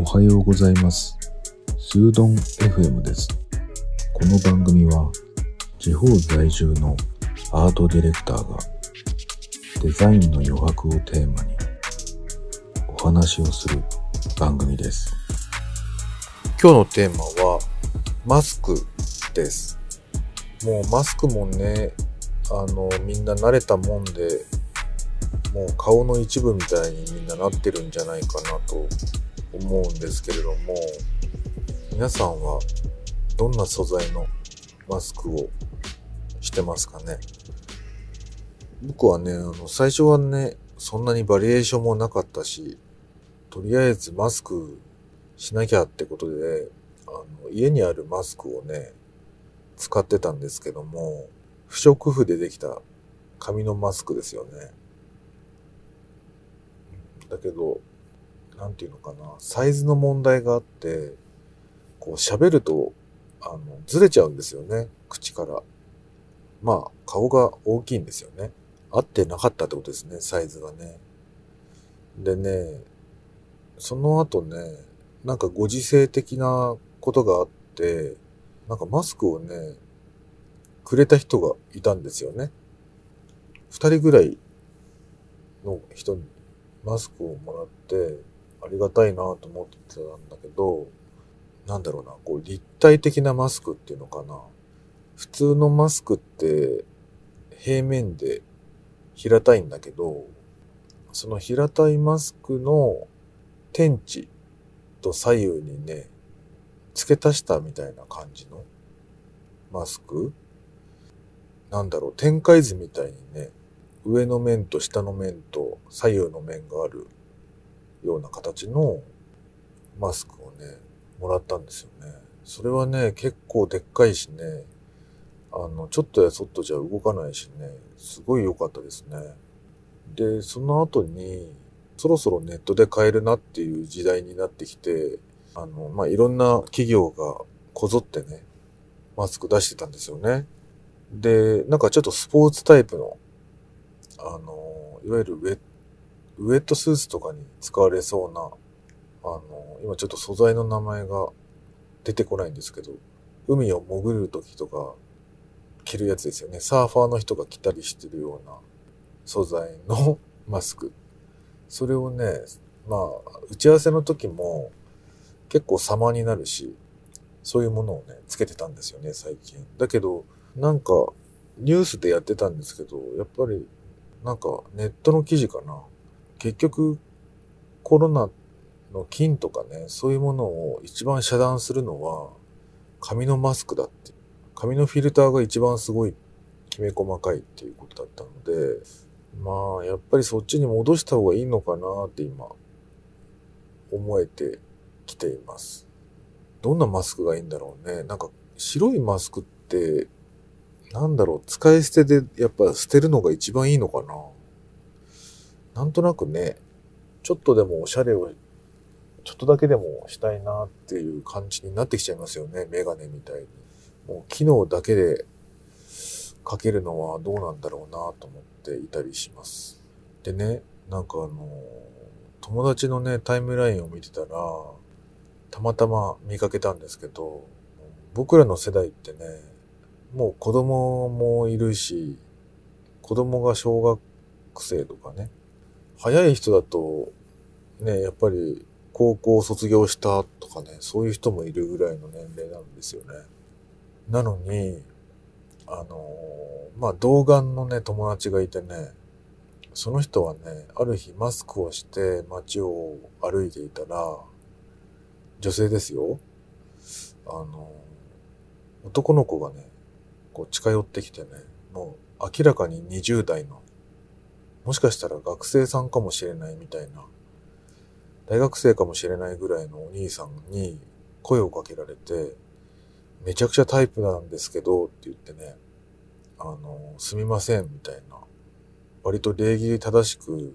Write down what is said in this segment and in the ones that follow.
おはようございます。スードン FM です。この番組は地方在住のアートディレクターがデザインの余白をテーマにお話をする番組です。今日のテーマはマスクです。もうマスクもね、あの、みんな慣れたもんで、もう顔の一部みたいにみんななってるんじゃないかなと思うんですけれども、皆さんはどんな素材のマスクをしてますかね？僕はね、あの、最初はね、そんなにバリエーションもなかったし、とりあえずマスクしなきゃってことで、あの、家にあるマスクをね、使ってたんですけども、不織布でできた紙のマスクですよね。だけど、なんていうのかな、サイズの問題があって、こう喋ると、あの、ずれちゃうんですよね、口から。まあ、顔が大きいんですよね。合ってなかったってことですね、サイズがね。でね、その後ね、なんかご時世的なことがあって、なんかマスクをね、くれた人がいたんですよね。二人ぐらいの人にマスクをもらって、ありがたいなと思ってたんだけど、なんだろうな、こう立体的なマスクっていうのかな。普通のマスクって平面で平たいんだけど、その平たいマスクの天地と左右にね、付け足したみたいな感じのマスク？なんだろう、展開図みたいにね、上の面と下の面と左右の面があるような形のマスクをね、もらったんですよね。それはね、結構でっかいしね、あの、ちょっとやそっとじゃ動かないしね、すごい良かったですね。で、その後に、そろそろネットで買えるなっていう時代になってきて、あの、まあ、いろんな企業がこぞってね、マスク出してたんですよね。で、なんかちょっとスポーツタイプの、あの、いわゆるウェッウェットスーツとかに使われそうな、あの、今ちょっと素材の名前が出てこないんですけど、海を潜る時とか着るやつですよね。サーファーの人が着たりしてるような素材の マスク。それをね、まあ、打ち合わせの時も結構様になるし、そういうものをね、つけてたんですよね、最近。だけど、なんか、ニュースでやってたんですけど、やっぱり、なんか、ネットの記事かな。結局、コロナの菌とかね、そういうものを一番遮断するのは、紙のマスクだって。紙のフィルターが一番すごいきめ細かいっていうことだったので、まあ、やっぱりそっちに戻した方がいいのかなって今、思えてきています。どんなマスクがいいんだろうね。なんか、白いマスクって、なんだろう、使い捨てでやっぱ捨てるのが一番いいのかな。なんとなくね、ちょっとでもおしゃれを、ちょっとだけでもしたいなっていう感じになってきちゃいますよね。メガネみたいに。もう機能だけでかけるのはどうなんだろうなと思っていたりします。でね、なんかあの、友達のね、タイムラインを見てたら、たまたま見かけたんですけど、僕らの世代ってね、もう子供もいるし、子供が小学生とかね、早い人だと、ね、やっぱり高校を卒業したとかね、そういう人もいるぐらいの年齢なんですよね。なのに、あのまあ、童顔のね、友達がいてね、その人はね、ある日マスクをして街を歩いていたら、女性ですよ。あの、男の子がね、こう近寄ってきてね、もう明らかに20代の、もしかしたら学生さんかもしれないみたいな、大学生かもしれないぐらいのお兄さんに声をかけられて、めちゃくちゃタイプなんですけどって言ってね、あの、すみませんみたいな、割と礼儀正しく、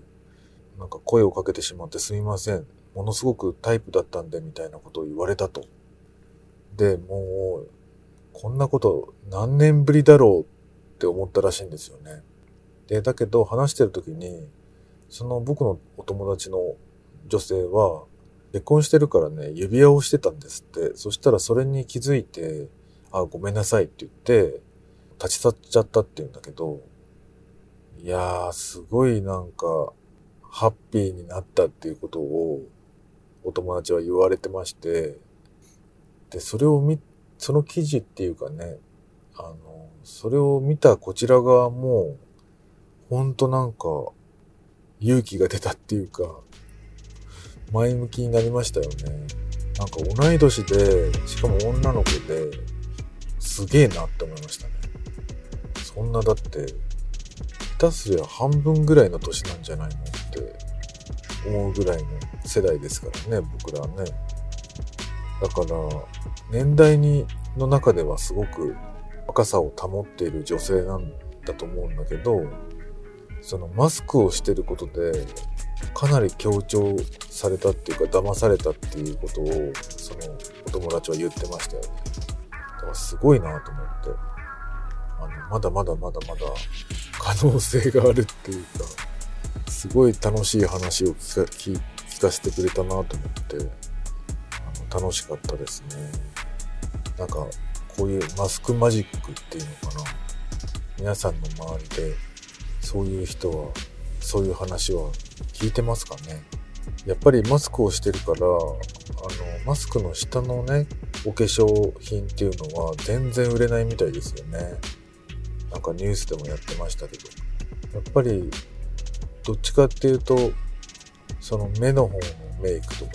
なんか声をかけてしまってすみません。ものすごくタイプだったんでみたいなことを言われたと。で、もう、こんなこと何年ぶりだろうって思ったらしいんですよね。で、だけど話してる時に、その僕のお友達の女性は、結婚してるからね、指輪をしてたんですって。そしたらそれに気づいて、あ、ごめんなさいって言って、立ち去っちゃったって言うんだけど、いやー、すごいなんか、ハッピーになったっていうことを、お友達は言われてまして、で、それを見、その記事っていうかね、あの、それを見たこちら側も、ほんとなんか、勇気が出たっていうか、前向きになりましたよね。なんか同い年で、しかも女の子で、すげえなって思いましたね。そんなだって、下手すりゃ半分ぐらいの年なんじゃないのって思うぐらいの世代ですからね、僕らはね。だから、年代に、の中ではすごく若さを保っている女性なんだと思うんだけど、そのマスクをしてることで、かなり強調されたっていうか、騙されたっていうことを、そのお友達は言ってましたよね。だからすごいなと思って、あの、まだまだまだまだ可能性があるっていうか、すごい楽しい話を聞かせてくれたなと思って、あの楽しかったですね。なんか、こういうマスクマジックっていうのかな。皆さんの周りで、そういう人は、そういう話は聞いてますかねやっぱりマスクをしてるから、あの、マスクの下のね、お化粧品っていうのは全然売れないみたいですよね。なんかニュースでもやってましたけど。やっぱり、どっちかっていうと、その目の方のメイクとか、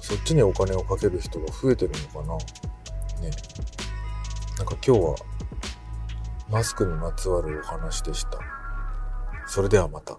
そっちにお金をかける人が増えてるのかなね。なんか今日は、マスクにまつわるお話でした。それではまた。